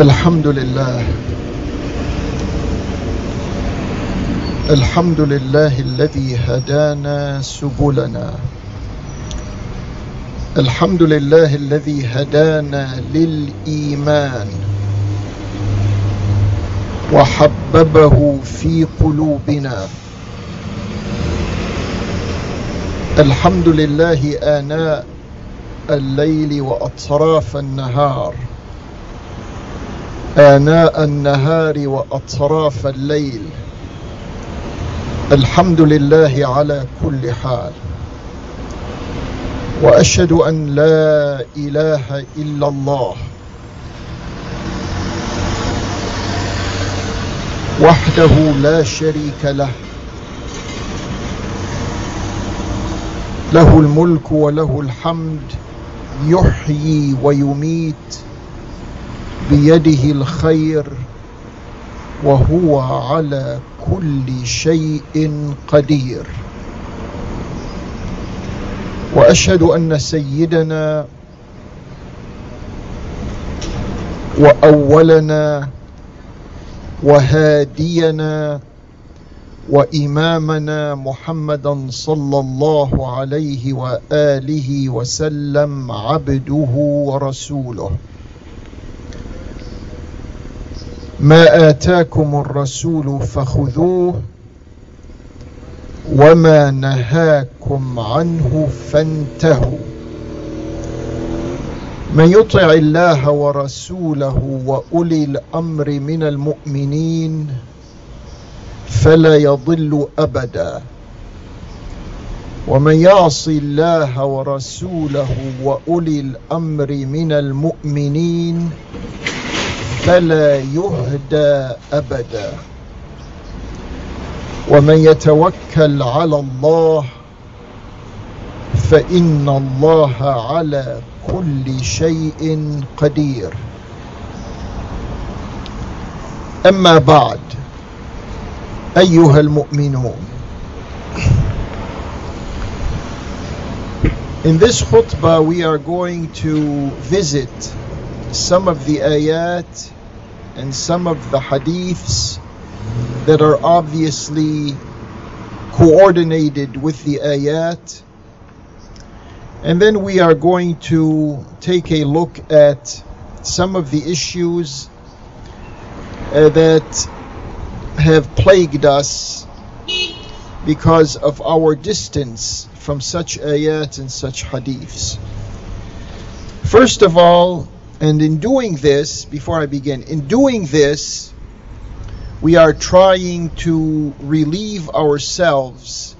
الحمد لله الحمد لله الذي هدانا سبلنا الحمد لله الذي هدانا للايمان وحببه في قلوبنا. الحمد لله آناء الليل وأطراف النهار. آناء النهار وأطراف الليل. الحمد لله على كل حال. وأشهد أن لا إله إلا الله. وحده لا شريك له. له الملك وله الحمد يحيي ويميت بيده الخير وهو على كل شيء قدير. وأشهد أن سيدنا وأولنا وهادينا وإمامنا محمدا صلى الله عليه وآله وسلم عبده ورسوله. ما آتاكم الرسول فخذوه وما نهاكم عنه فانتهوا. من يطع الله ورسوله وأولي الأمر من المؤمنين فلا يضل أبدا. ومن يعص الله ورسوله وأولي الأمر من المؤمنين فلا يهدى أبدا. ومن يتوكل على الله فان الله على كل شيء قدير اما بعد ايها المؤمنون in this khutbah we are going to visit some of the ayat and some of the hadiths that are obviously coordinated with the ayat. And then we are going to take a look at some of the issues uh, that have plagued us because of our distance from such ayat and such hadiths. First of all, and in doing this, before I begin, in doing this, we are trying to relieve ourselves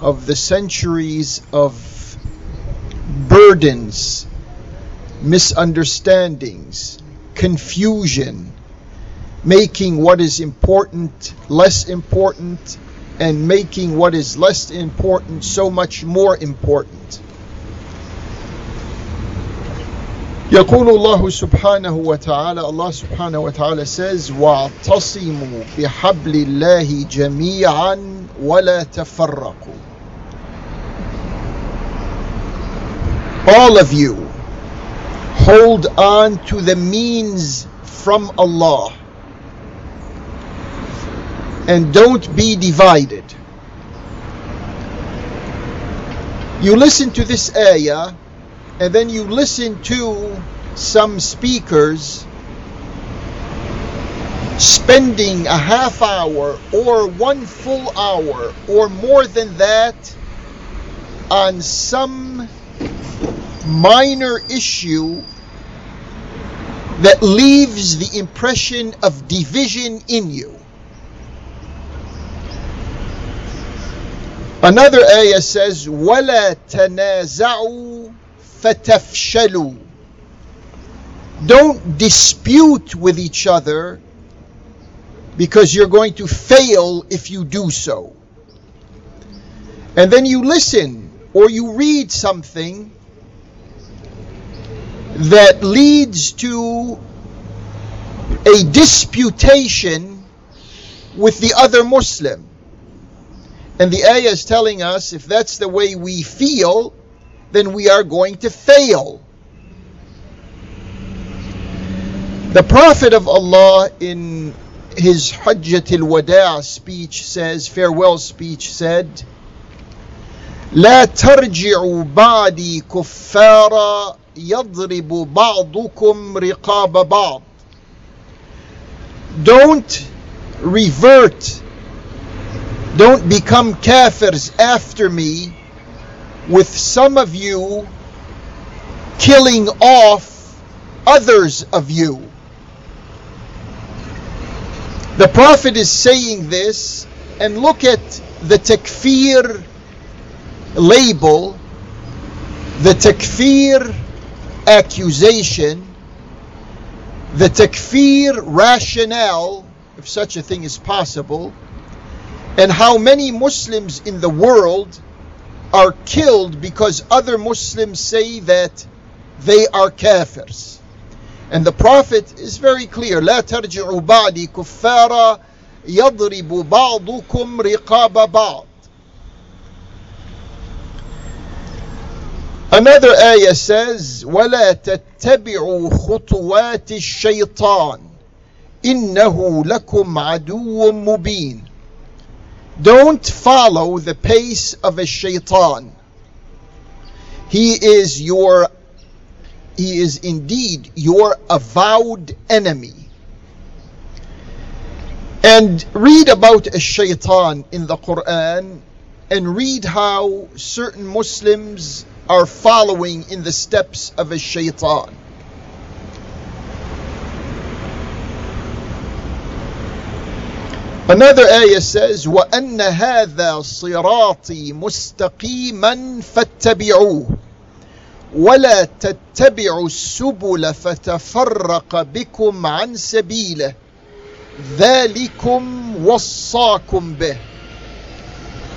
of the centuries of burdens, misunderstandings, confusion, making what is important less important, and making what is less important so much more important. يقول الله سبحانه وتعالى الله سبحانه وتعالى says واعتصموا بحبل الله جميعا ولا تفرقوا all of you hold on to the means from Allah. And don't be divided. You listen to this ayah and then you listen to some speakers spending a half hour or one full hour or more than that on some minor issue that leaves the impression of division in you. Another ayah says, وَلَا تَنَازَعُوا فَتَفْشَلُوا Don't dispute with each other because you're going to fail if you do so. And then you listen or you read something that leads to a disputation with the other Muslim. And the ayah is telling us if that's the way we feel, then we are going to fail. The Prophet of Allah in his Hajjat al-Wada' speech says, farewell speech said, لا ترجعوا بعدي كفارا يضرب بعضكم رقاب بعض Don't revert, don't become kafirs after me with some of you killing off others of you. The Prophet is saying this, and look at the takfir label, the takfir accusation, the takfir rationale, if such a thing is possible, and how many Muslims in the world are killed because other Muslims say that they are kafirs. And the Prophet is very clear, لا ترجعوا بعدي كفارا يضرب بعضكم رقاب بعض. Another ayah says, وَلَا تَتَّبِعُوا خُطُوَاتِ الشَّيْطَانِ إِنَّهُ لَكُمْ عَدُوٌّ مُبِينٌ Don't follow the pace of a shaitan. He is your, he is indeed your avowed enemy. And read about a shaitan in the Quran and read how certain Muslims are following in the steps of a shaitan. Another ayah says, وَأَنَّ هَذَا صِرَاطِي مُسْتَقِيمًا فَاتَّبِعُوهُ ولا تتبعوا السبل فتفرق بكم عن سبيله ذلكم وصاكم به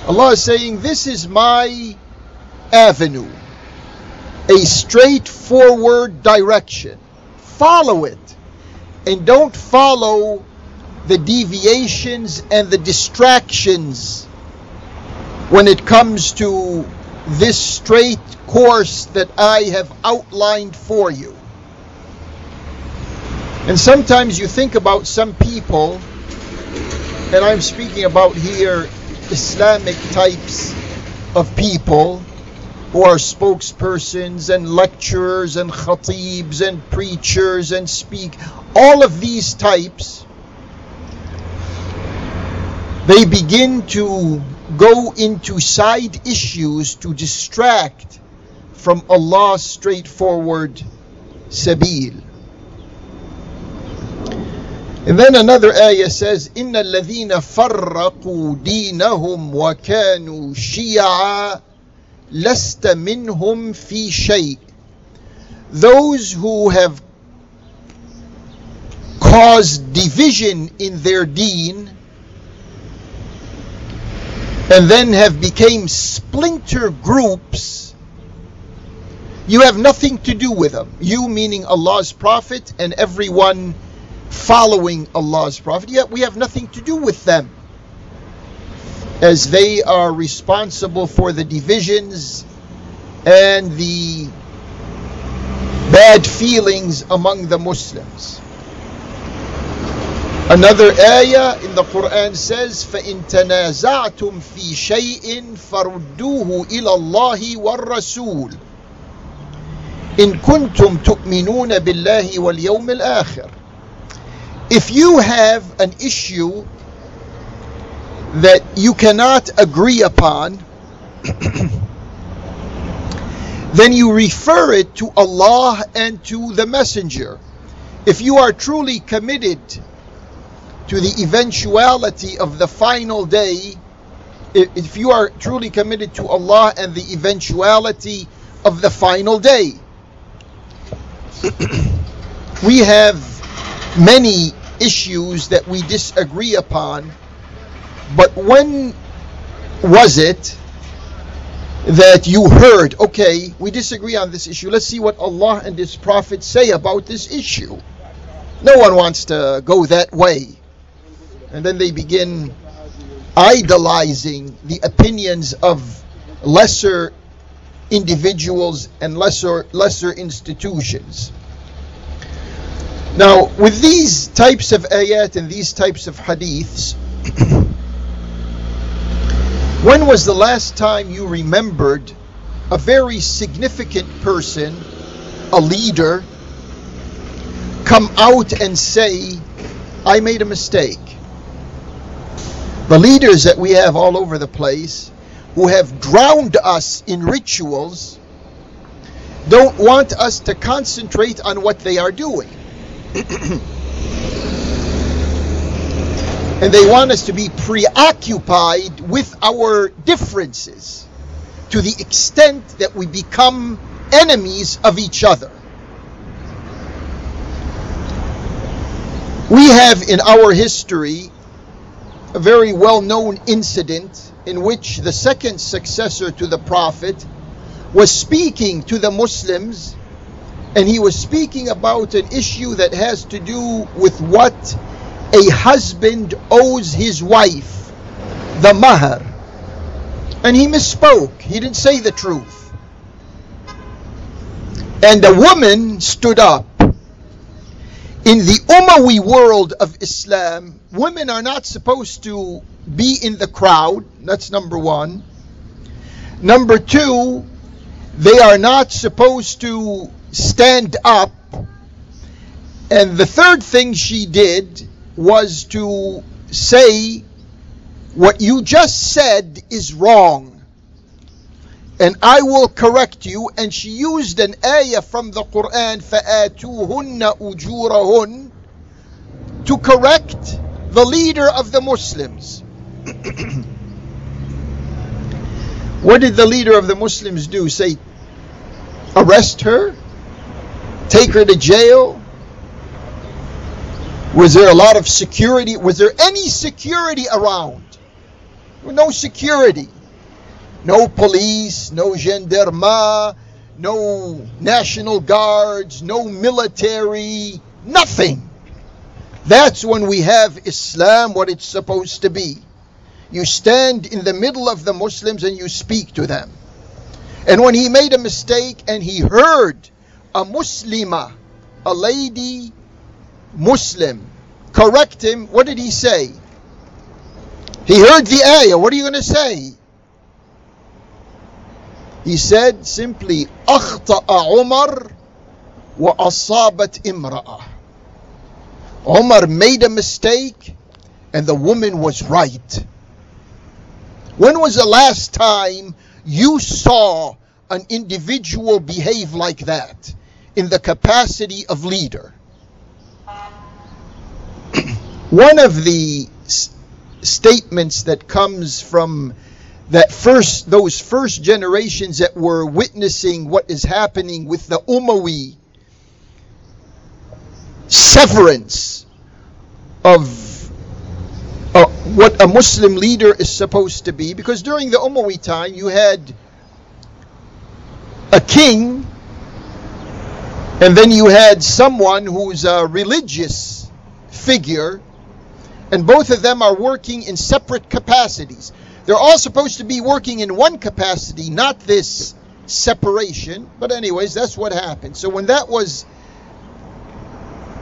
Allah is saying this is my avenue a straightforward direction follow it and don't follow the deviations and the distractions when it comes to this straight course that I have outlined for you. And sometimes you think about some people, and I'm speaking about here Islamic types of people who are spokespersons and lecturers and khatibs and preachers and speak, all of these types they begin to go into side issues to distract from Allah's straightforward sabil. And then another ayah says, إن الذين فرقوا دينهم وكانوا شيعا لست منهم في شيء. Those who have caused division in their deen and then have become splinter groups, you have nothing to do with them. You meaning Allah's Prophet and everyone following Allah's Prophet, yet we have nothing to do with them. As they are responsible for the divisions and the bad feelings among the Muslims. Another ayah in the Quran says, فَإِن تَنَازَعْتُمْ فِي شَيْءٍ فَرُدُّوهُ إِلَى اللَّهِ وَالرَّسُولِ إِن كُنتُمْ تُؤْمِنُونَ بِاللَّهِ وَالْيَوْمِ الْآخِرِ If you have an issue that you cannot agree upon, then you refer it to Allah and to the Messenger. If you are truly committed to the eventuality of the final day, if you are truly committed to Allah and the eventuality of the final day. we have many issues that we disagree upon, but when was it that you heard, okay, we disagree on this issue, let's see what Allah and His Prophet say about this issue? No one wants to go that way and then they begin idolizing the opinions of lesser individuals and lesser lesser institutions. Now, with these types of ayat and these types of hadiths, when was the last time you remembered a very significant person, a leader, come out and say, I made a mistake? The leaders that we have all over the place who have drowned us in rituals don't want us to concentrate on what they are doing. and they want us to be preoccupied with our differences to the extent that we become enemies of each other. We have in our history a very well known incident in which the second successor to the Prophet was speaking to the Muslims and he was speaking about an issue that has to do with what a husband owes his wife, the mahar. And he misspoke. He didn't say the truth. And a woman stood up. In the Umayyad world of Islam, women are not supposed to be in the crowd. That's number one. Number two, they are not supposed to stand up. And the third thing she did was to say, What you just said is wrong. And I will correct you. And she used an ayah from the Quran, فَآتُوهُنَّ أُجُورَهُنَّ to correct the leader of the Muslims. what did the leader of the Muslims do? Say, arrest her? take her to jail? Was there a lot of security? Was there any security around? No security. No police, no gendarme, no national guards, no military, nothing. That's when we have Islam what it's supposed to be. You stand in the middle of the Muslims and you speak to them. And when he made a mistake and he heard a Muslima, a lady Muslim, correct him, what did he say? He heard the ayah. What are you going to say? He said simply, أخطأ عمر وأصابت امرأة. Umar made a mistake and the woman was right. When was the last time you saw an individual behave like that? in the capacity of leader. One of the s- statements that comes from that first those first generations that were witnessing what is happening with the Umayyad severance of uh, what a Muslim leader is supposed to be because during the Umayyad time you had a king and then you had someone who's a religious figure, and both of them are working in separate capacities. They're all supposed to be working in one capacity, not this separation. But, anyways, that's what happened. So, when that was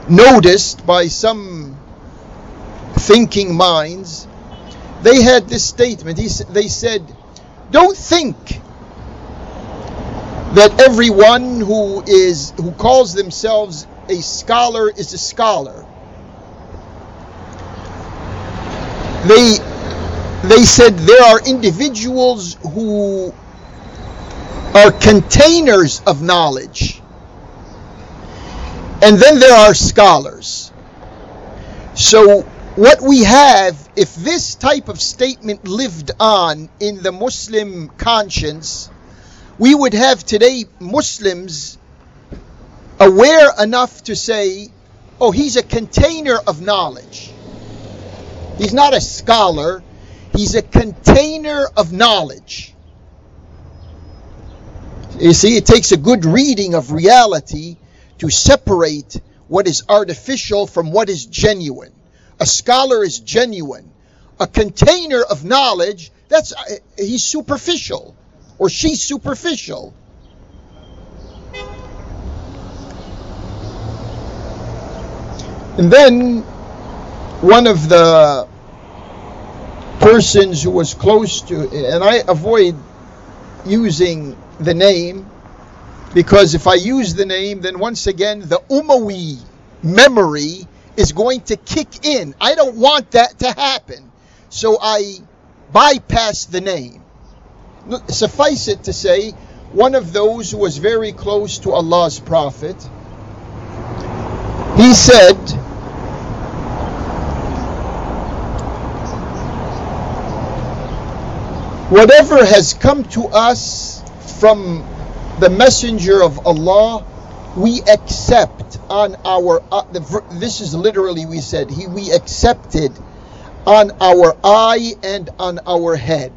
noticed by some thinking minds, they had this statement. they said, Don't think that everyone who is who calls themselves a scholar is a scholar. They they said there are individuals who are containers of knowledge. And then there are scholars. So what we have, if this type of statement lived on in the Muslim conscience, we would have today Muslims aware enough to say, oh, he's a container of knowledge. He's not a scholar, he's a container of knowledge. You see, it takes a good reading of reality to separate what is artificial from what is genuine. A scholar is genuine. A container of knowledge, that's uh, he's superficial or she's superficial. And then one of the persons who was close to, and I avoid using the name because if I use the name, then once again the Umawi memory is going to kick in. I don't want that to happen. So I bypass the name. Suffice it to say, one of those who was very close to Allah's Prophet, he said, Whatever has come to us from the Messenger of Allah, we accept on our. Uh, the, this is literally we said he we accepted on our eye and on our head.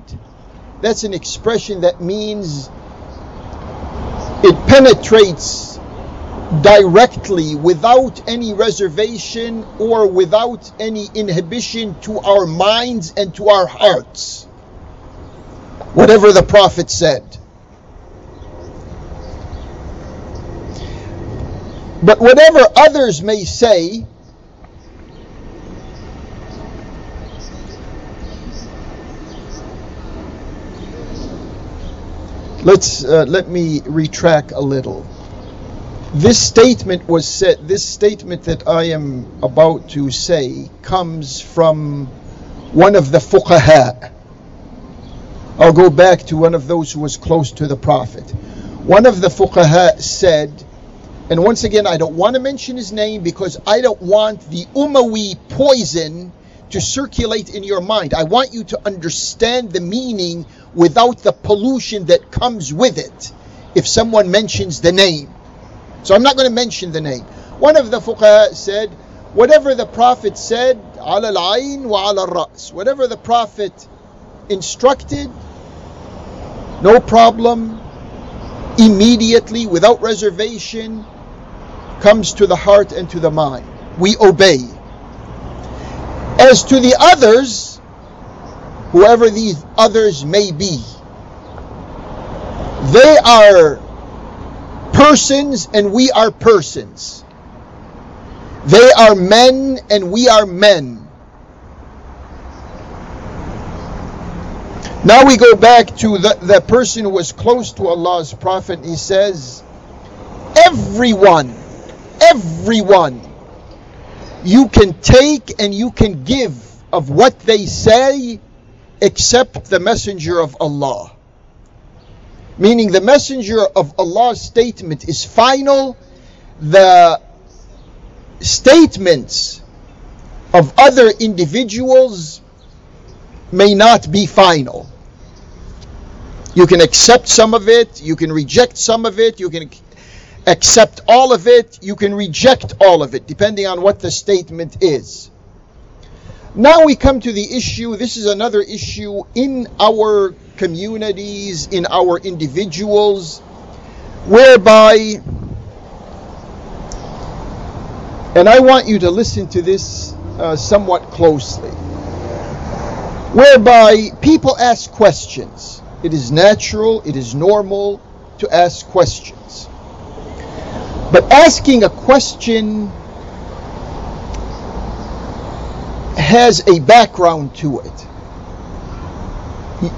That's an expression that means it penetrates directly without any reservation or without any inhibition to our minds and to our hearts whatever the Prophet said. But whatever others may say, let's uh, let me retract a little. This statement was said. This statement that I am about to say comes from one of the fuqaha I'll go back to one of those who was close to the Prophet. One of the fuqaha said, and once again, I don't want to mention his name because I don't want the Umayyad poison to circulate in your mind. I want you to understand the meaning without the pollution that comes with it if someone mentions the name. So I'm not going to mention the name. One of the fuqaha said, whatever the Prophet said, ala al-ayn wa ala al-ra's, whatever the Prophet instructed, no problem, immediately, without reservation, comes to the heart and to the mind. We obey. As to the others, whoever these others may be, they are persons and we are persons. They are men and we are men. Now we go back to the, the person who was close to Allah's Prophet. He says, Everyone, everyone, you can take and you can give of what they say except the Messenger of Allah. Meaning the Messenger of Allah's statement is final. The statements of other individuals may not be final. You can accept some of it, you can reject some of it, you can accept all of it, you can reject all of it, depending on what the statement is. Now we come to the issue, this is another issue in our communities, in our individuals, whereby, and I want you to listen to this uh, somewhat closely, whereby people ask questions it is natural, it is normal to ask questions. But asking a question has a background to it.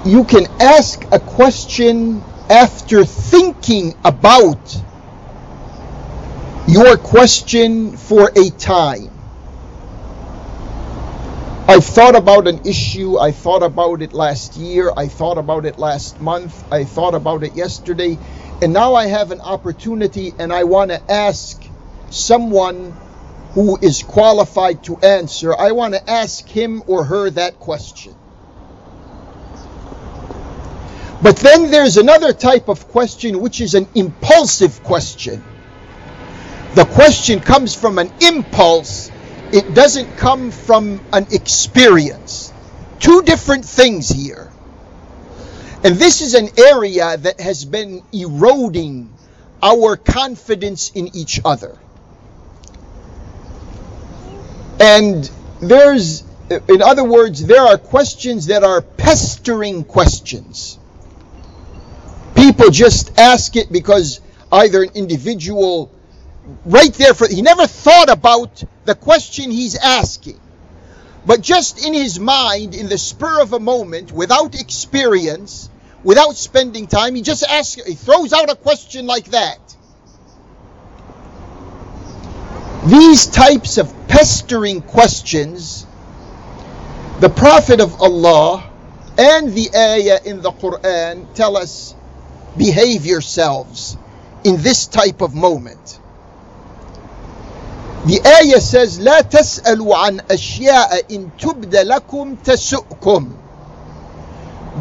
You can ask a question after thinking about your question for a time. I've thought about an issue. I thought about it last year. I thought about it last month. I thought about it yesterday. And now I have an opportunity and I want to ask someone who is qualified to answer. I want to ask him or her that question. But then there's another type of question which is an impulsive question. The question comes from an impulse it doesn't come from an experience. Two different things here. And this is an area that has been eroding our confidence in each other. And there's, in other words, there are questions that are pestering questions. People just ask it because either an individual, right there, for, he never thought about the question he's asking. But just in his mind, in the spur of a moment, without experience, without spending time, he just asks, he throws out a question like that. These types of pestering questions, the Prophet of Allah and the ayah in the Quran tell us behave yourselves in this type of moment. The ayah says, لا تسألوا عن أشياء إن تبد لكم تسؤكم.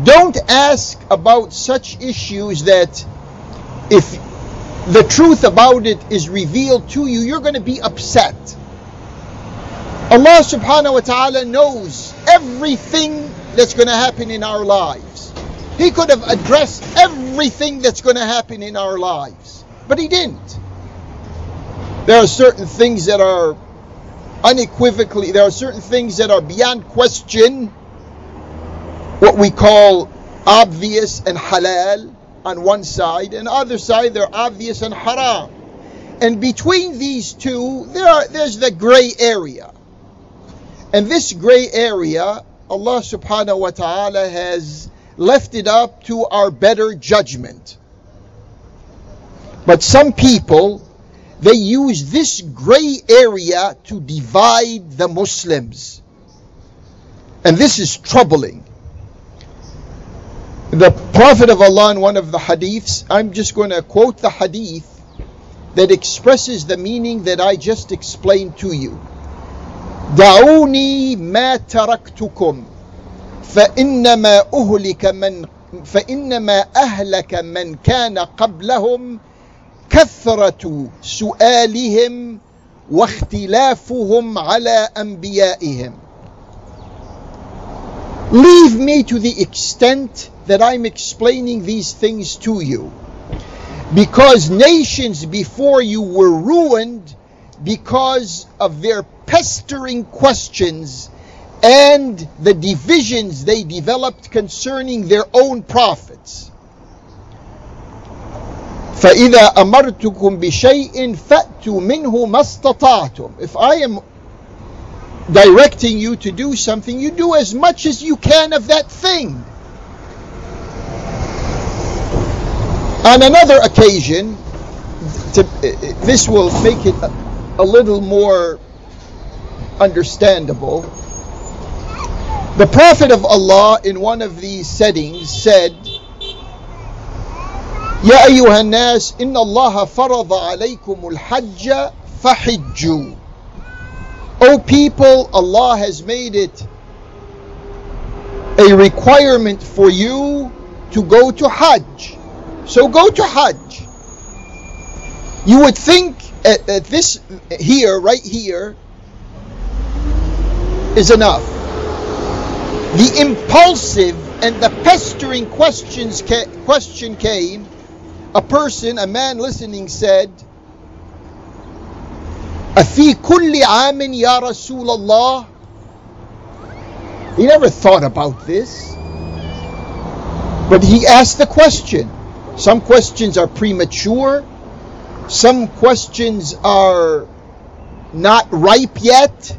Don't ask about such issues that if the truth about it is revealed to you, you're going to be upset. Allah subhanahu wa ta'ala knows everything that's going to happen in our lives. He could have addressed everything that's going to happen in our lives, but He didn't. There are certain things that are unequivocally, there are certain things that are beyond question, what we call obvious and halal on one side, and other side they're obvious and haram. And between these two, there are, there's the gray area. And this gray area, Allah subhanahu wa ta'ala has left it up to our better judgment. But some people they use this gray area to divide the Muslims. And this is troubling. The Prophet of Allah in one of the hadiths, I'm just going to quote the hadith that expresses the meaning that I just explained to you. دعوني ما تركتكم فإنما أهلك من فإنما أهلك من كان قبلهم كثرة سؤالهم واختلافهم على أنبيائهم. Leave me to the extent that I'm explaining these things to you. Because nations before you were ruined because of their pestering questions and the divisions they developed concerning their own prophets. فإذا أمرتكم بشيء فأتوا منه ما استطعتم. If I am directing you to do something, you do as much as you can of that thing. On another occasion, to, this will make it a, a little more understandable. The Prophet of Allah, in one of these settings, said, يا أيها الناس إن الله فرض عليكم الحج فحجوا O people, Allah has made it a requirement for you to go to Hajj. So go to Hajj. You would think at, at this here, right here, is enough. The impulsive and the pestering questions ca- question came a person, a man listening said, أفي كل عام يا رسول الله He never thought about this. But he asked the question. Some questions are premature. Some questions are not ripe yet.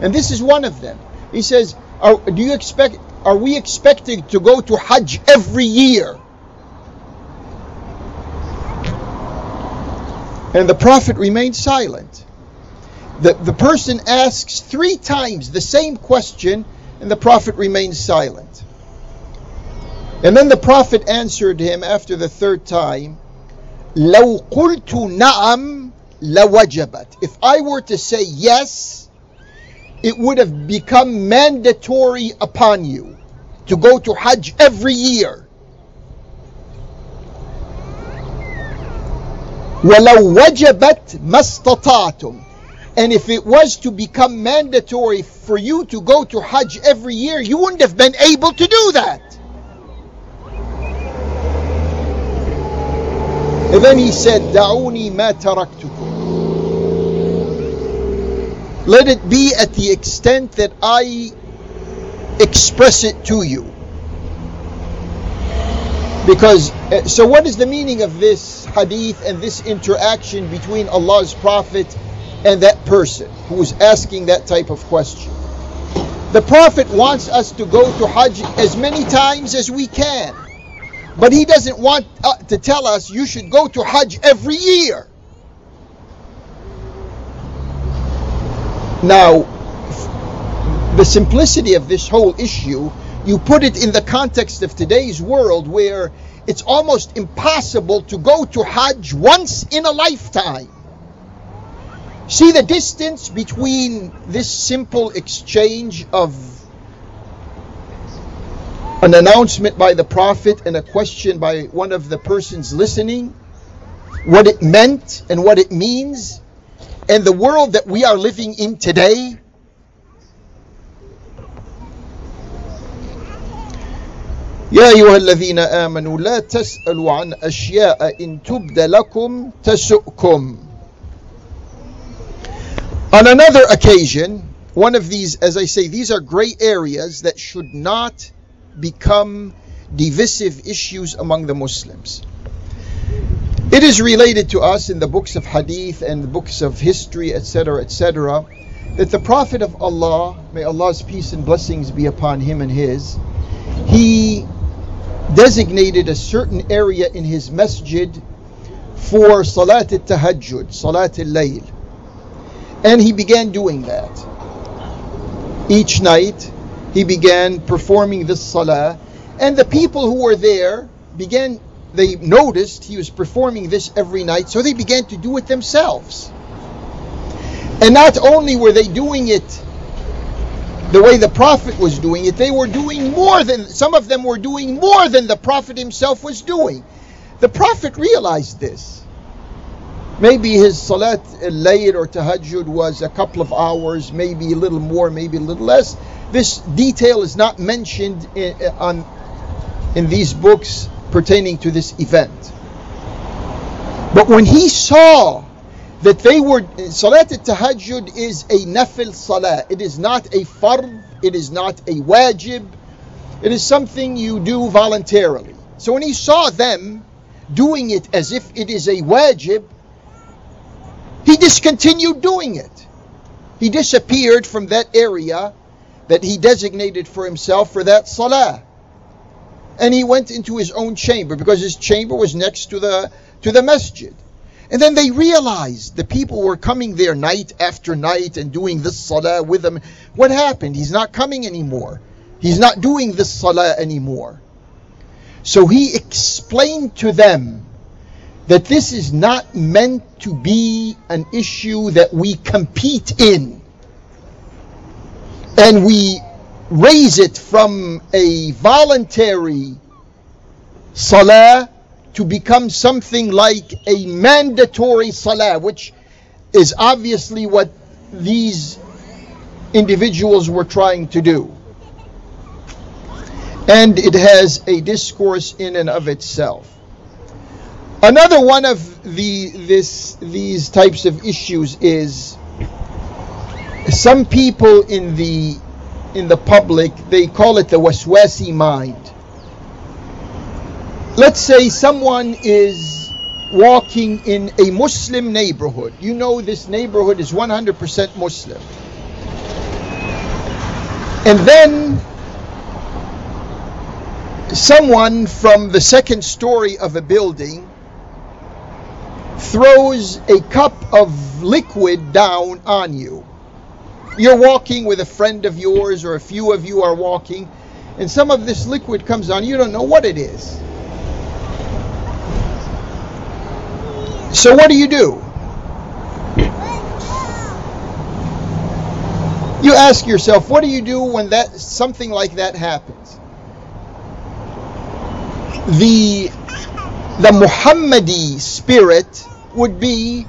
And this is one of them. He says, are, do you expect, are we expecting to go to Hajj every year? And the Prophet remained silent. The, the person asks three times the same question, and the Prophet remains silent. And then the Prophet answered him after the third time, لو قلت نعم لوجبت. If I were to say yes, it would have become mandatory upon you to go to Hajj every year. وَلَوْ وَجَبَتْ مَا اسْتَطَعْتُمْ And if it was to become mandatory for you to go to Hajj every year, you wouldn't have been able to do that. And then he said, دعوني ما تركتكم. let it be at the extent that I express it to you. Because, uh, so what is the meaning of this hadith and this interaction between Allah's Prophet and that person who is asking that type of question? The Prophet wants us to go to Hajj as many times as we can. But he doesn't want uh, to tell us you should go to Hajj every year. Now, the simplicity of this whole issue you put it in the context of today's world where it's almost impossible to go to Hajj once in a lifetime. See the distance between this simple exchange of an announcement by the Prophet and a question by one of the persons listening, what it meant and what it means, and the world that we are living in today يا أيها الذين آمنوا لا تسألوا عن أشياء إن تبد لكم تسؤكم On another occasion, one of these, as I say, these are gray areas that should not become divisive issues among the Muslims. It is related to us in the books of hadith and the books of history, etc., etc., that the Prophet of Allah, may Allah's peace and blessings be upon him and his, he designated a certain area in his masjid for Salat al-Tahajjud, Salat al-Layl. And he began doing that. Each night, he began performing this salah, and the people who were there began, they noticed he was performing this every night, so they began to do it themselves. And not only were they doing it the way the Prophet was doing it, they were doing more than, some of them were doing more than the Prophet himself was doing. The Prophet realized this. Maybe his Salat uh, al-Layl or Tahajjud was a couple of hours, maybe a little more, maybe a little less. This detail is not mentioned in, on, in these books pertaining to this event. But when he saw that they were Salat al-Tahajjud is a nafil salah. It is not a fard, it is not a wajib. It is something you do voluntarily. So when he saw them doing it as if it is a wajib, he discontinued doing it. He disappeared from that area that he designated for himself for that salah. And he went into his own chamber because his chamber was next to the to the masjid. And then they realized the people were coming there night after night and doing this salah with them. What happened? He's not coming anymore. He's not doing this salah anymore. So he explained to them that this is not meant to be an issue that we compete in. And we raise it from a voluntary salah to become something like a mandatory salah, which is obviously what these individuals were trying to do. And it has a discourse in and of itself. Another one of the this these types of issues is some people in the in the public they call it the waswasi mind let's say someone is walking in a Muslim neighborhood. You know this neighborhood is 100% Muslim. And then someone from the second story of a building throws a cup of liquid down on you. You're walking with a friend of yours, or a few of you are walking, and some of this liquid comes on. You don't know what it is. So what do you do? You ask yourself, what do you do when that something like that happens? The the Muhammadi spirit would be,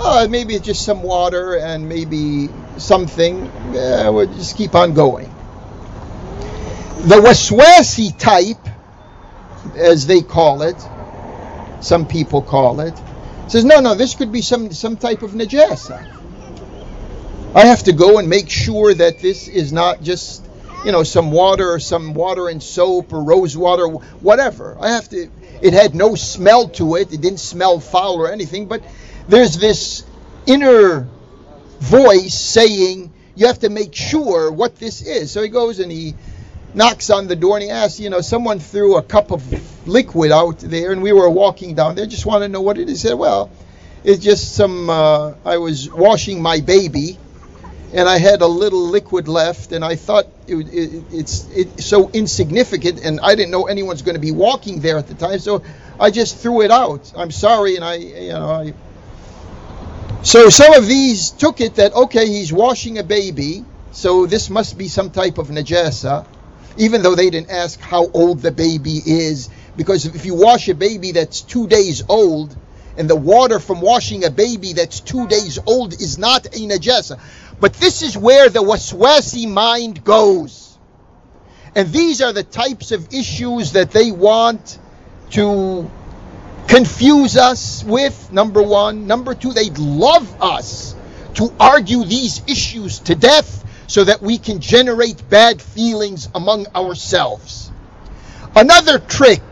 oh, maybe it's just some water and maybe something. Yeah, we'll just keep on going. The Waswasi type, as they call it, some people call it, says, no, no, this could be some, some type of najasa. I have to go and make sure that this is not just, you know, some water or some water and soap or rose water, whatever. I have to. It had no smell to it. It didn't smell foul or anything. But there's this inner voice saying you have to make sure what this is. So he goes and he knocks on the door and he asks, you know, someone threw a cup of liquid out there and we were walking down there. Just want to know what it is. He said, well, it's just some. Uh, I was washing my baby and I had a little liquid left, and I thought it, it, it's it's so insignificant, and I didn't know anyone's going to be walking there at the time, so I just threw it out. I'm sorry, and I, you know, I. So some of these took it that okay, he's washing a baby, so this must be some type of najasa, even though they didn't ask how old the baby is, because if you wash a baby that's two days old, and the water from washing a baby that's two days old is not a najasa. But this is where the waswasi mind goes. And these are the types of issues that they want to confuse us with, number one. Number two, they'd love us to argue these issues to death so that we can generate bad feelings among ourselves. Another trick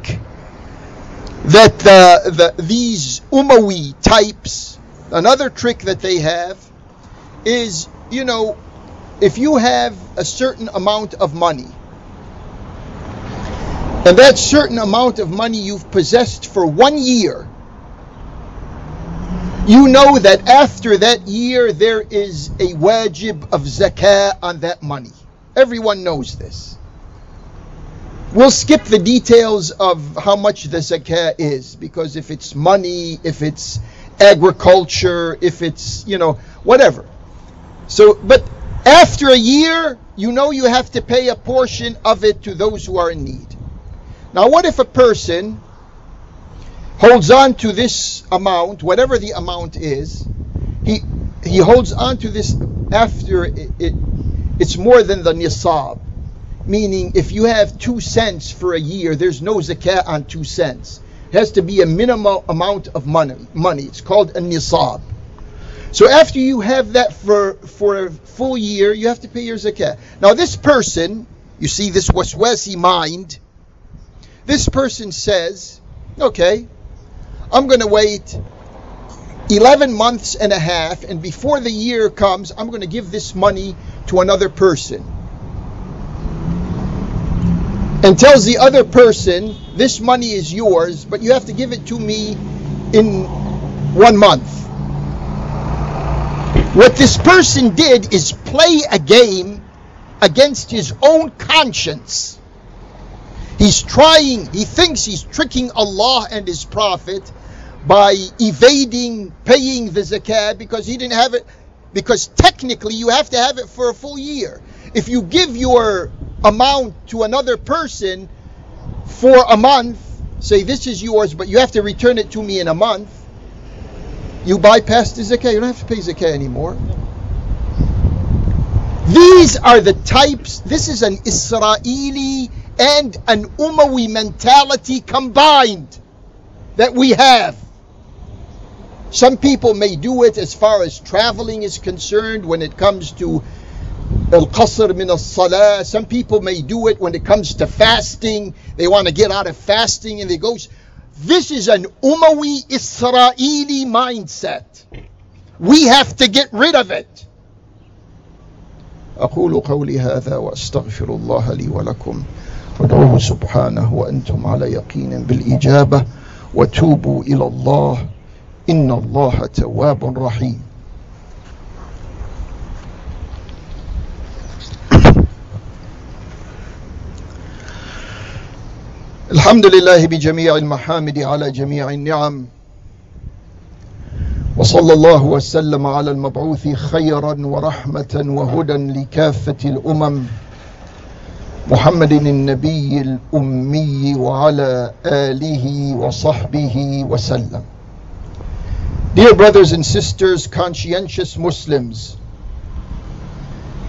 that the, the, these Umawi types, another trick that they have is, you know, if you have a certain amount of money, and that certain amount of money you've possessed for one year, you know that after that year there is a wajib of zakah on that money. Everyone knows this. We'll skip the details of how much the zakah is because if it's money, if it's agriculture, if it's, you know, whatever. So, but after a year, you know you have to pay a portion of it to those who are in need. Now, what if a person holds on to this amount, whatever the amount is, he he holds on to this after it, it it's more than the nisab. Meaning, if you have two cents for a year, there's no zakat on two cents. It has to be a minimal amount of money. Money. It's called a nisab. So after you have that for, for a full year, you have to pay your zakat. Now this person, you see this waswasi mind, this person says, okay, I'm going to wait 11 months and a half, and before the year comes, I'm going to give this money to another person. And tells the other person, this money is yours, but you have to give it to me in one month. What this person did is play a game against his own conscience. He's trying, he thinks he's tricking Allah and his Prophet by evading paying the zakat because he didn't have it, because technically you have to have it for a full year. If you give your amount to another person for a month, say this is yours, but you have to return it to me in a month, you bypass the zakah. You don't have to pay zakah anymore. These are the types. This is an Israeli and an Umawi mentality combined that we have. Some people may do it as far as traveling is concerned when it comes to al-qasr min al-salah. Some people may do it when it comes to fasting. They want to get out of fasting and they go this is an Umawi Israeli mindset. We have to get rid of it. أقول قولي هذا وأستغفر الله لي ولكم وادعوه سبحانه وأنتم على يقين بالإجابة وتوبوا إلى الله إن الله تواب رحيم. الحمد لله بجميع المحامد على جميع النعم. وصلى الله وسلم على المبعوث خيرا ورحمة وهدى لكافة الأمم. محمد النبي الأمي وعلى آله وصحبه وسلم. Dear brothers and sisters, conscientious Muslims,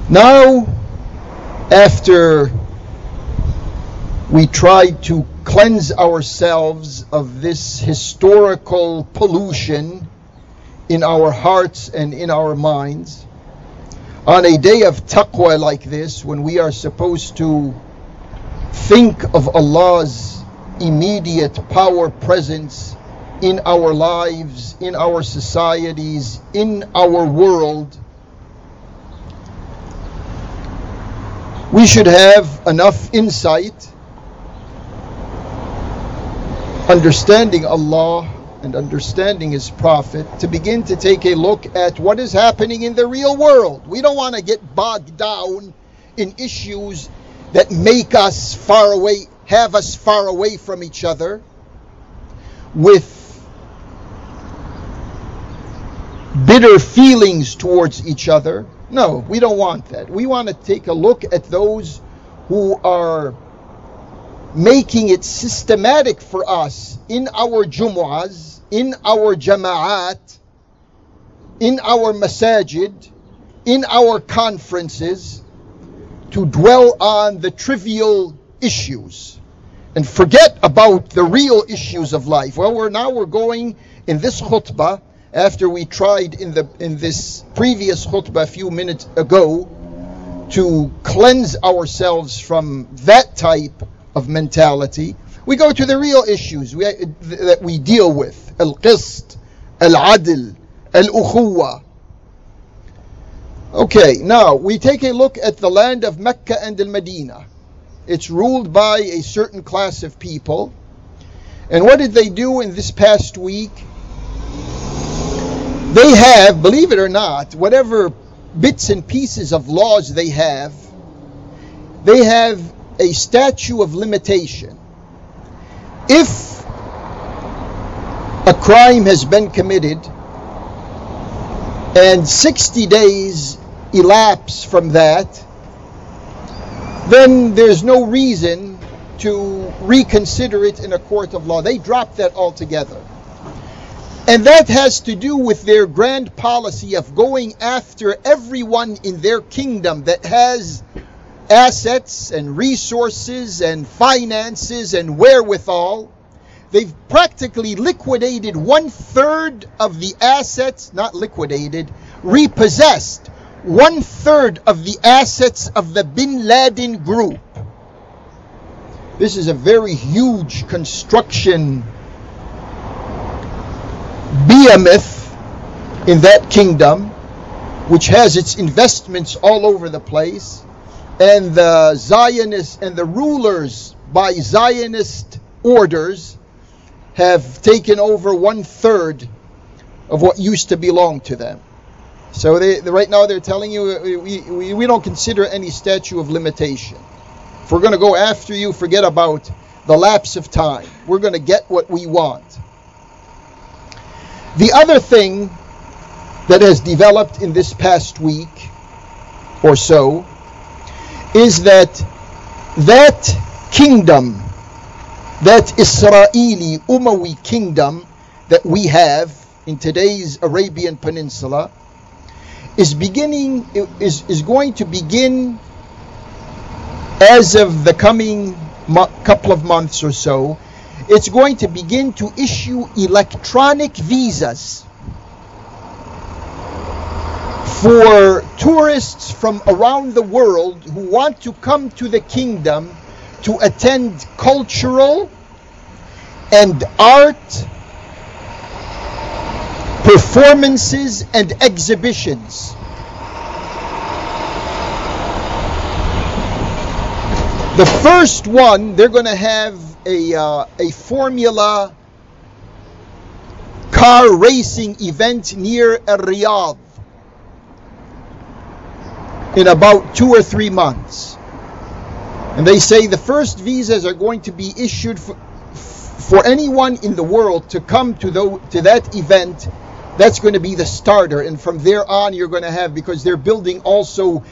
now after we tried to cleanse ourselves of this historical pollution in our hearts and in our minds. on a day of taqwa like this, when we are supposed to think of Allah's immediate power presence in our lives, in our societies, in our world, we should have enough insight, understanding Allah and understanding His Prophet to begin to take a look at what is happening in the real world. We don't want to get bogged down in issues that make us far away, have us far away from each other with bitter feelings towards each other. No, we don't want that. We want to take a look at those who are making it systematic for us in our Jumu'ahs in our jama'at, in our masajid, in our conferences, to dwell on the trivial issues and forget about the real issues of life. Well, we're now we're going in this khutbah after we tried in the in this previous khutbah a few minutes ago to cleanse ourselves from that type of mentality, we go to the real issues we, uh, that we deal with: al-qist, al-adl, al-ukhwa. Okay, now we take a look at the land of Mecca and al-Medina. It's ruled by a certain class of people. And what did they do in this past week? They have, believe it or not, whatever bits and pieces of laws they have, they have a statute of limitation. If a crime has been committed and 60 days elapse from that, then there's no reason to reconsider it in a court of law. They drop that altogether. And that has to do with their grand policy of going after everyone in their kingdom that has assets and resources and finances and wherewithal They've practically liquidated one third of the assets, not liquidated, repossessed one third of the assets of the Bin Laden group. This is a very huge construction behemoth in that kingdom, which has its investments all over the place, and the Zionists and the rulers by Zionist orders have taken over one third of what used to belong to them. So they, right now they're telling you we, we, we don't consider any statute of limitation. If we're going to go after you, forget about the lapse of time. We're going to get what we want. The other thing that has developed in this past week or so is that that kingdom that Israeli Umayyad kingdom that we have in today's Arabian Peninsula is beginning is, is going to begin as of the coming mo- couple of months or so it's going to begin to issue electronic visas for tourists from around the world who want to come to the kingdom to attend cultural and art performances and exhibitions. The first one, they're going to have a, uh, a Formula car racing event near Riyadh in about two or three months. And they say the first visas are going to be issued for, for anyone in the world to come to, the, to that event. That's going to be the starter. And from there on, you're going to have, because they're building also,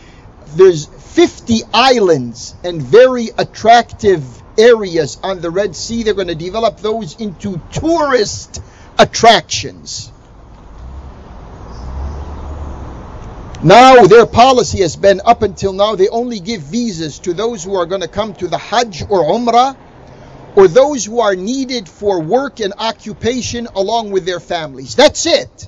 there's 50 islands and very attractive areas on the Red Sea. They're going to develop those into tourist attractions. Now, their policy has been up until now, they only give visas to those who are going to come to the Hajj or Umrah or those who are needed for work and occupation along with their families. That's it.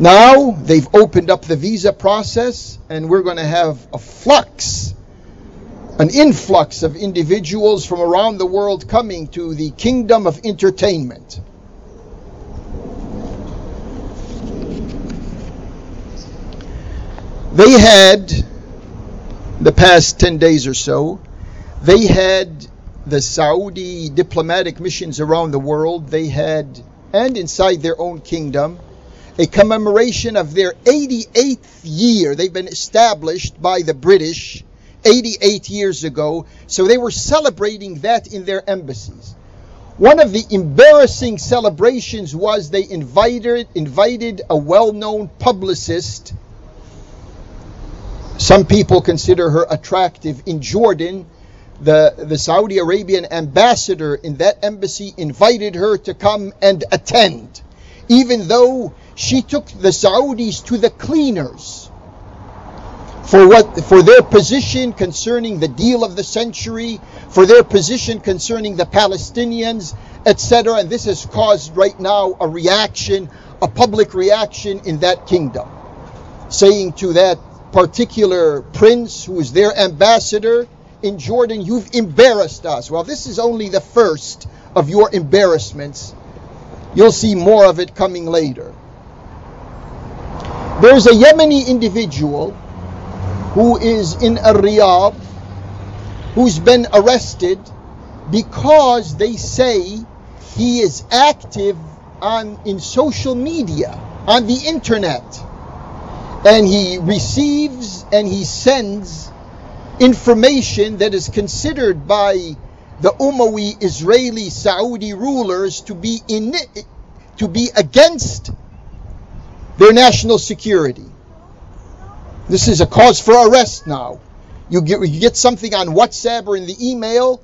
Now they've opened up the visa process, and we're going to have a flux, an influx of individuals from around the world coming to the kingdom of entertainment. They had, the past 10 days or so, they had the Saudi diplomatic missions around the world, they had, and inside their own kingdom, a commemoration of their 88th year. They've been established by the British 88 years ago, so they were celebrating that in their embassies. One of the embarrassing celebrations was they invited invited a well-known publicist. Some people consider her attractive in Jordan. The, the Saudi Arabian ambassador in that embassy invited her to come and attend, even though she took the Saudis to the cleaners for what for their position concerning the deal of the century, for their position concerning the Palestinians, etc. And this has caused right now a reaction, a public reaction in that kingdom, saying to that particular prince who is their ambassador in Jordan, you've embarrassed us. Well, this is only the first of your embarrassments. You'll see more of it coming later. There's a Yemeni individual who is in a Riyadh who's been arrested because they say he is active on in social media on the internet. And he receives and he sends information that is considered by the Umayyad Israeli Saudi rulers to be in to be against their national security. This is a cause for arrest now. You get, you get something on WhatsApp or in the email,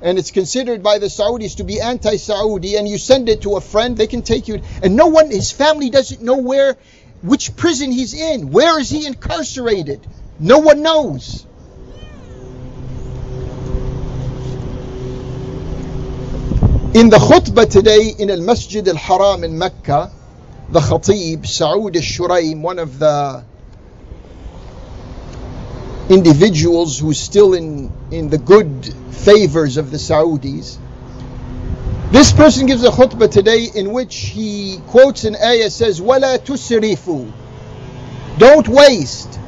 and it's considered by the Saudis to be anti Saudi, and you send it to a friend, they can take you. And no one, his family doesn't know where, which prison he's in. Where is he incarcerated? No one knows. In the khutbah today in Al Masjid Al Haram in Mecca, the Khatib, Saud al-Shuraim, one of the individuals who's still in, in the good favors of the Saudis. This person gives a khutbah today in which he quotes an ayah says, Wala tusrifu. Don't waste.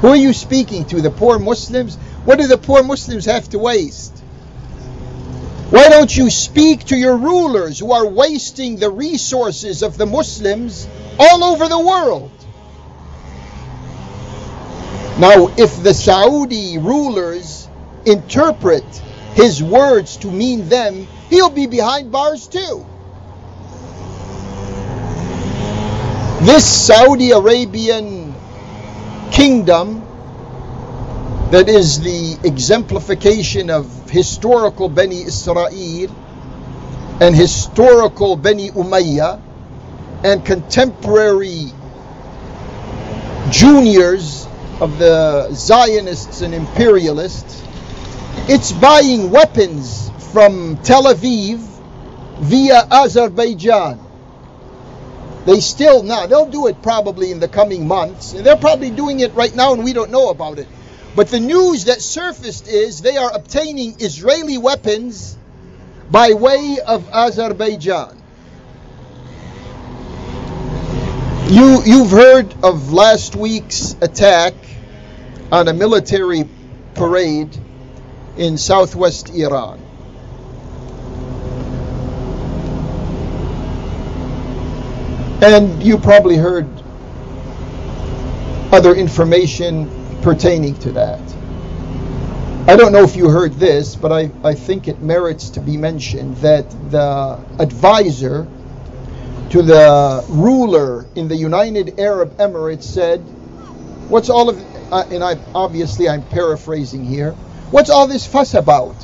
Who are you speaking to? The poor Muslims? What do the poor Muslims have to waste? Why don't you speak to your rulers who are wasting the resources of the Muslims all over the world? Now, if the Saudi rulers interpret his words to mean them, he'll be behind bars too. This Saudi Arabian kingdom that is the exemplification of historical Bani Israel and historical Bani Umayyah and contemporary juniors of the Zionists and imperialists, it's buying weapons from Tel Aviv via Azerbaijan. They still now, they'll do it probably in the coming months. They're probably doing it right now and we don't know about it. But the news that surfaced is they are obtaining Israeli weapons by way of Azerbaijan. You, you've heard of last week's attack on a military parade in southwest Iran. And you probably heard other information pertaining to that. I don't know if you heard this, but I, I think it merits to be mentioned that the advisor to the ruler in the United Arab Emirates said, What's all of, uh, and I obviously I'm paraphrasing here, what's all this fuss about?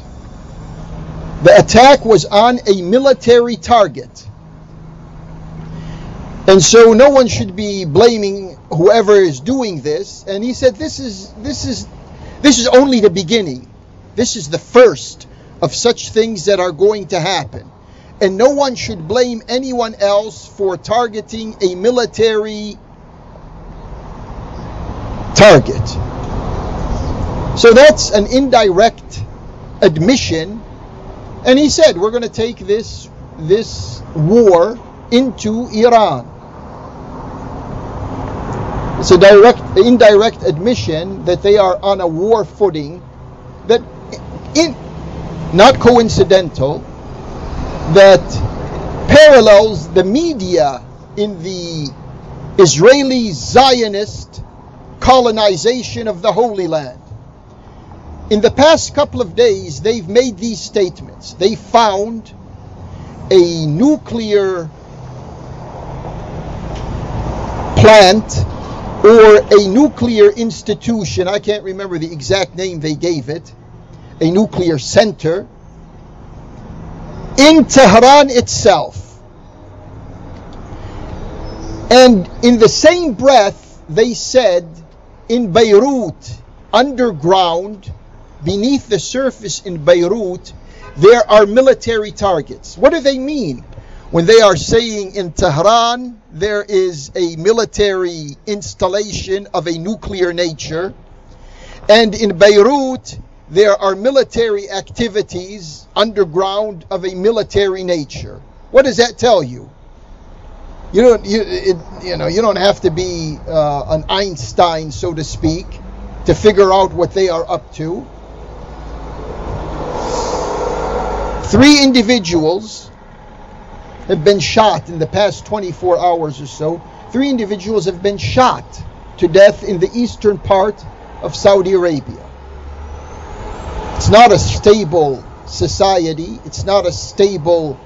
The attack was on a military target. And so no one should be blaming whoever is doing this. And he said, this is, this is, this is only the beginning. This is the first of such things that are going to happen. and no one should blame anyone else for targeting a military target. So that's an indirect admission. And he said, we're going to take this, this war into Iran. It's a direct, indirect admission that they are on a war footing that, in, not coincidental, that parallels the media in the Israeli Zionist colonization of the Holy Land. In the past couple of days, they've made these statements. They found a nuclear plant or a nuclear institution, I can't remember the exact name they gave it, a nuclear center, in Tehran itself. And in the same breath, they said in Beirut, underground, beneath the surface in Beirut, there are military targets. What do they mean? When they are saying in Tehran there is a military installation of a nuclear nature, and in Beirut there are military activities underground of a military nature. What does that tell you? You don't, you, it, you know, you don't have to be uh, an Einstein, so to speak, to figure out what they are up to. Three individuals have been shot in the past 24 hours or so. Three individuals have been shot to death in the eastern part of Saudi Arabia. It's not a stable society, it's not a stable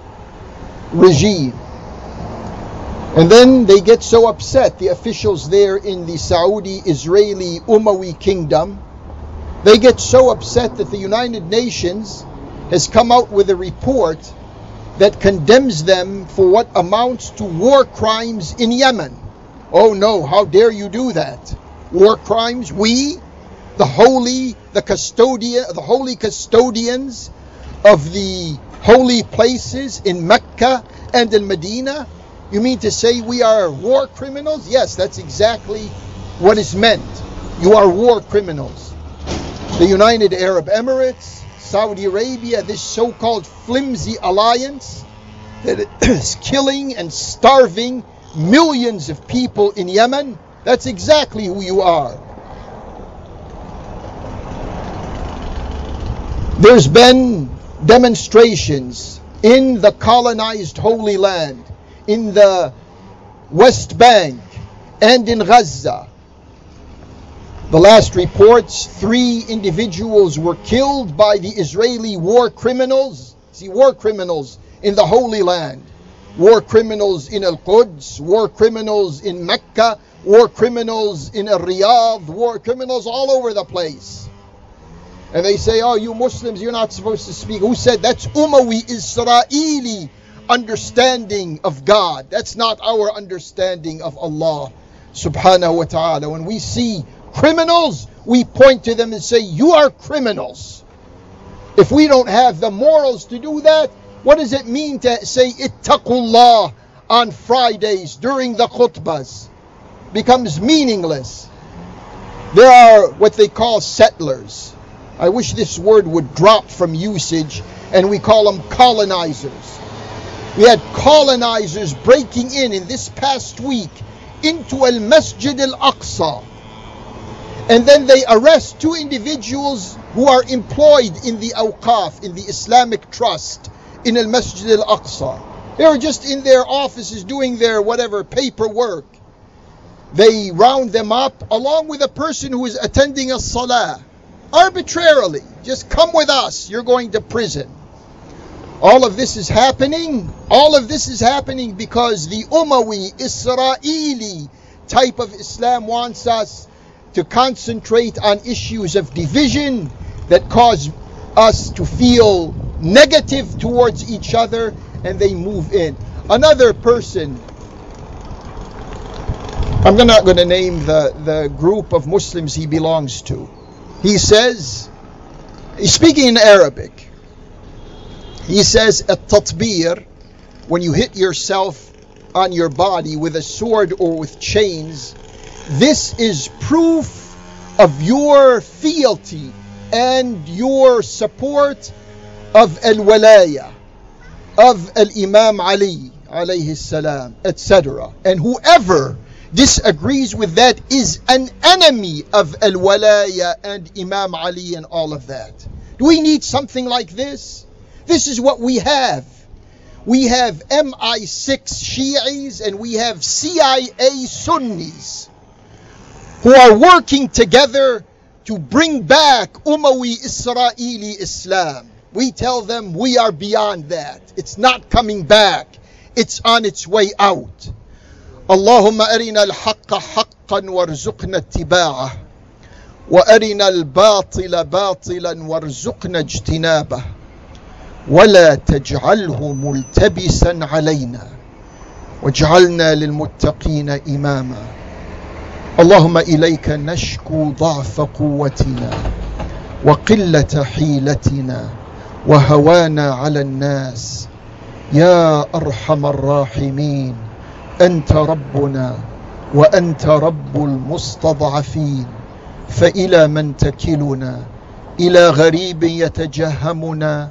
regime. And then they get so upset, the officials there in the Saudi Israeli Umayyad kingdom, they get so upset that the United Nations has come out with a report that condemns them for what amounts to war crimes in Yemen. Oh no, how dare you do that? War crimes? We, the holy, the custodian, the holy custodians of the holy places in Mecca and in Medina? You mean to say we are war criminals? Yes, that's exactly what is meant. You are war criminals. The United Arab Emirates, Saudi Arabia, this so called flimsy alliance that is killing and starving millions of people in Yemen, that's exactly who you are. There's been demonstrations in the colonized Holy Land, in the West Bank, and in Gaza the last reports three individuals were killed by the Israeli war criminals. See, war criminals in the Holy Land, war criminals in Al Quds, war criminals in Mecca, war criminals in Riyadh, war criminals all over the place. And they say, Oh, you Muslims, you're not supposed to speak. Who said that's Umayyad Israeli understanding of God? That's not our understanding of Allah subhanahu wa ta'ala. When we see criminals, we point to them and say, You are criminals. If we don't have the morals to do that, what does it mean to say ittaqullah on Fridays during the khutbahs? Becomes meaningless. There are what they call settlers. I wish this word would drop from usage and we call them colonizers. We had colonizers breaking in in this past week into Al Masjid Al Aqsa and then they arrest two individuals who are employed in the Awqaf, in the Islamic Trust, in Al Masjid Al Aqsa. They are just in their offices doing their whatever paperwork. They round them up along with a person who is attending a salah arbitrarily. Just come with us, you're going to prison. All of this is happening. All of this is happening because the Umayyad Israeli type of Islam wants us to concentrate on issues of division that cause us to feel negative towards each other and they move in. Another person, I'm not going to name the, the group of Muslims he belongs to. He says, speaking in Arabic, he says, at tatbir, when you hit yourself on your body with a sword or with chains, this is proof of your fealty and your support of al-walaya, of al-Imam Ali alayhi salam, etc. And whoever disagrees with that is an enemy of al-walaya and Imam Ali and all of that. Do we need something like this? This is what we have. We have MI6 Shi'is and we have CIA Sunnis who are working together to bring back Umawi Israeli Islam. We tell them we are beyond that. It's not coming back. It's on its way out. اللهم أرنا الحق حقا وارزقنا اتباعه وأرنا الباطل باطلا وارزقنا اجتنابه ولا تجعله ملتبسا علينا واجعلنا للمتقين إماما اللهم إليك نشكو ضعف قوتنا وقلة حيلتنا وهوانا على الناس. يا أرحم الراحمين أنت ربنا وأنت رب المستضعفين. فإلى من تكلنا إلى غريب يتجهمنا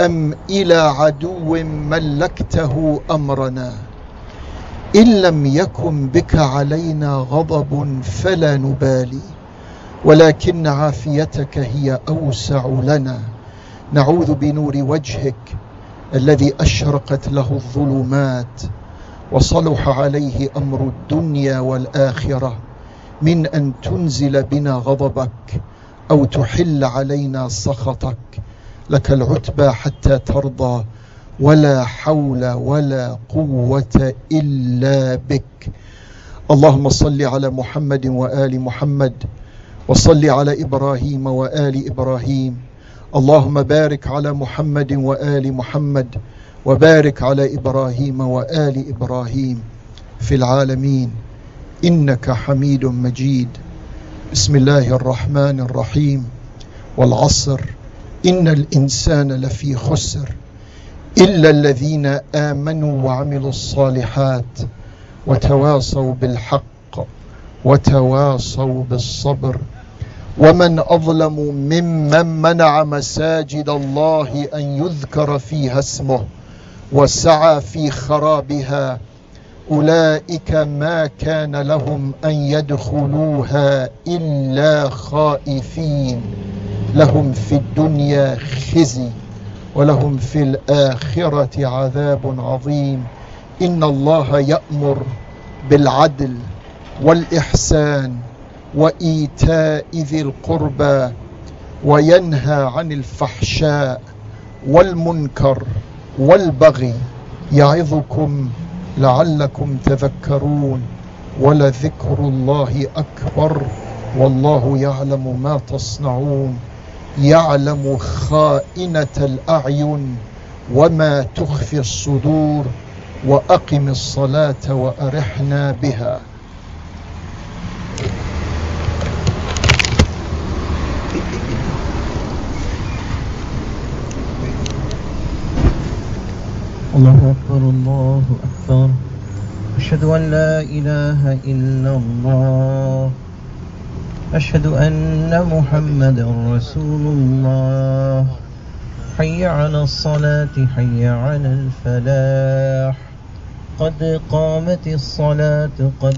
أم إلى عدو ملكته أمرنا. إن لم يكن بك علينا غضب فلا نبالي ولكن عافيتك هي أوسع لنا. نعوذ بنور وجهك الذي أشرقت له الظلمات وصلح عليه أمر الدنيا والآخرة. من أن تنزل بنا غضبك أو تحل علينا سخطك لك العتبى حتى ترضى. ولا حول ولا قوة إلا بك. اللهم صل على محمد وآل محمد وصل على إبراهيم وآل إبراهيم. اللهم بارك على محمد وآل محمد وبارك على إبراهيم وآل إبراهيم في العالمين. إنك حميد مجيد. بسم الله الرحمن الرحيم. والعصر. إن الإنسان لفي خسر. إلا الذين آمنوا وعملوا الصالحات وتواصوا بالحق وتواصوا بالصبر. ومن أظلم ممن منع مساجد الله أن يذكر فيها اسمه وسعى في خرابها أولئك ما كان لهم أن يدخلوها إلا خائفين. لهم في الدنيا خزي. ولهم في الآخرة عذاب عظيم. إن الله يأمر بالعدل والإحسان وإيتاء ذي القربى وينهى عن الفحشاء والمنكر والبغي يعظكم لعلكم تذكرون ولذكر الله أكبر والله يعلم ما تصنعون. يعلم خائنة الأعين وما تخفي الصدور وأقم الصلاة وأرحنا بها. الله أكبر الله أكبر. أشهد أن لا إله إلا الله. أشهد أن محمدا رسول الله. حي على الصلاة حي على الفلاح. قد قامت الصلاة قد